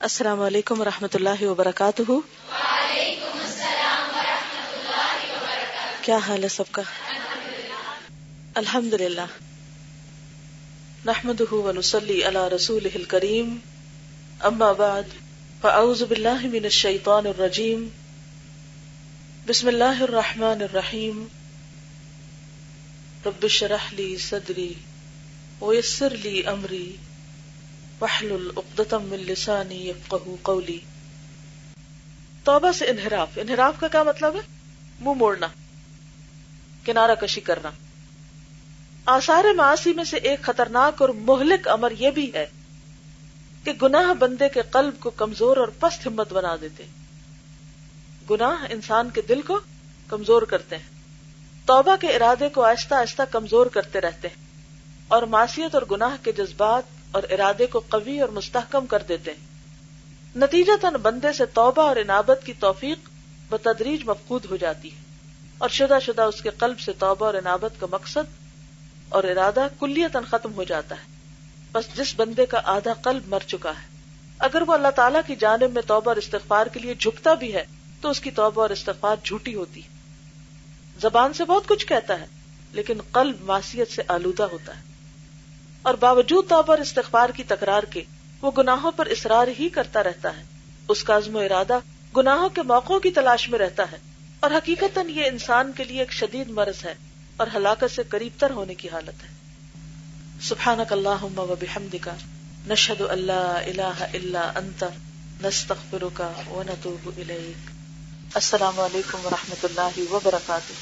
السلام علیکم و رحمۃ اللہ وبرکاتہ۔ کیا حال ہے سب کا؟ الحمد للہ نحمد ونسلی علی رسول کریم اما بعد، فاعوذ باللہ من الشیطان الرجیم۔ بسم اللہ الرحمن الرحیم۔ رب شرح لی صدری ویسر لی امری لسانی قولی توبہ سے انحراف۔ انحراف کا کیا مطلب ہے؟ منہ موڑنا، کنارہ کشی کرنا۔ آثار معاشی میں سے ایک خطرناک اور مہلک امر یہ بھی ہے کہ گناہ بندے کے قلب کو کمزور اور پست ہمت بنا دیتے گناہ انسان کے دل کو کمزور کرتے ہیں۔ توبہ کے ارادے کو آہستہ آہستہ کمزور کرتے رہتے ہیں۔ اور معاشیت اور گناہ کے جذبات اور ارادے کو قوی اور مستحکم کر دیتے ہیں۔ نتیجہ تن بندے سے توبہ اور انابت کی توفیق بتدریج مفقود ہو جاتی ہے اور شدہ شدہ اس کے قلب سے توبہ اور انابت کا مقصد اور ارادہ کلیتاً ختم ہو جاتا ہے۔ بس جس بندے کا آدھا قلب مر چکا ہے، اگر وہ اللہ تعالیٰ کی جانب میں توبہ اور استغفار کے لیے جھکتا بھی ہے، تو اس کی توبہ اور استغفار جھوٹی ہوتی ہے۔ زبان سے بہت کچھ کہتا ہے، لیکن قلب معصیت سے آلودہ ہوتا ہے۔ اور باوجود توبہ اور استغفار کی تکرار کے، وہ گناہوں پر اصرار ہی کرتا رہتا ہے۔ اس کا عزم و ارادہ گناہوں کے موقعوں کی تلاش میں رہتا ہے۔ اور حقیقت یہ انسان کے لیے ایک شدید مرض ہے اور ہلاکت سے قریب تر ہونے کی حالت ہے۔ سبحانک اللہم و بحمدک، نشہد اللہ الہ الا انت، نستغفرک و نتوب الیک۔ السلام علیکم و اللہ وبرکاتہ۔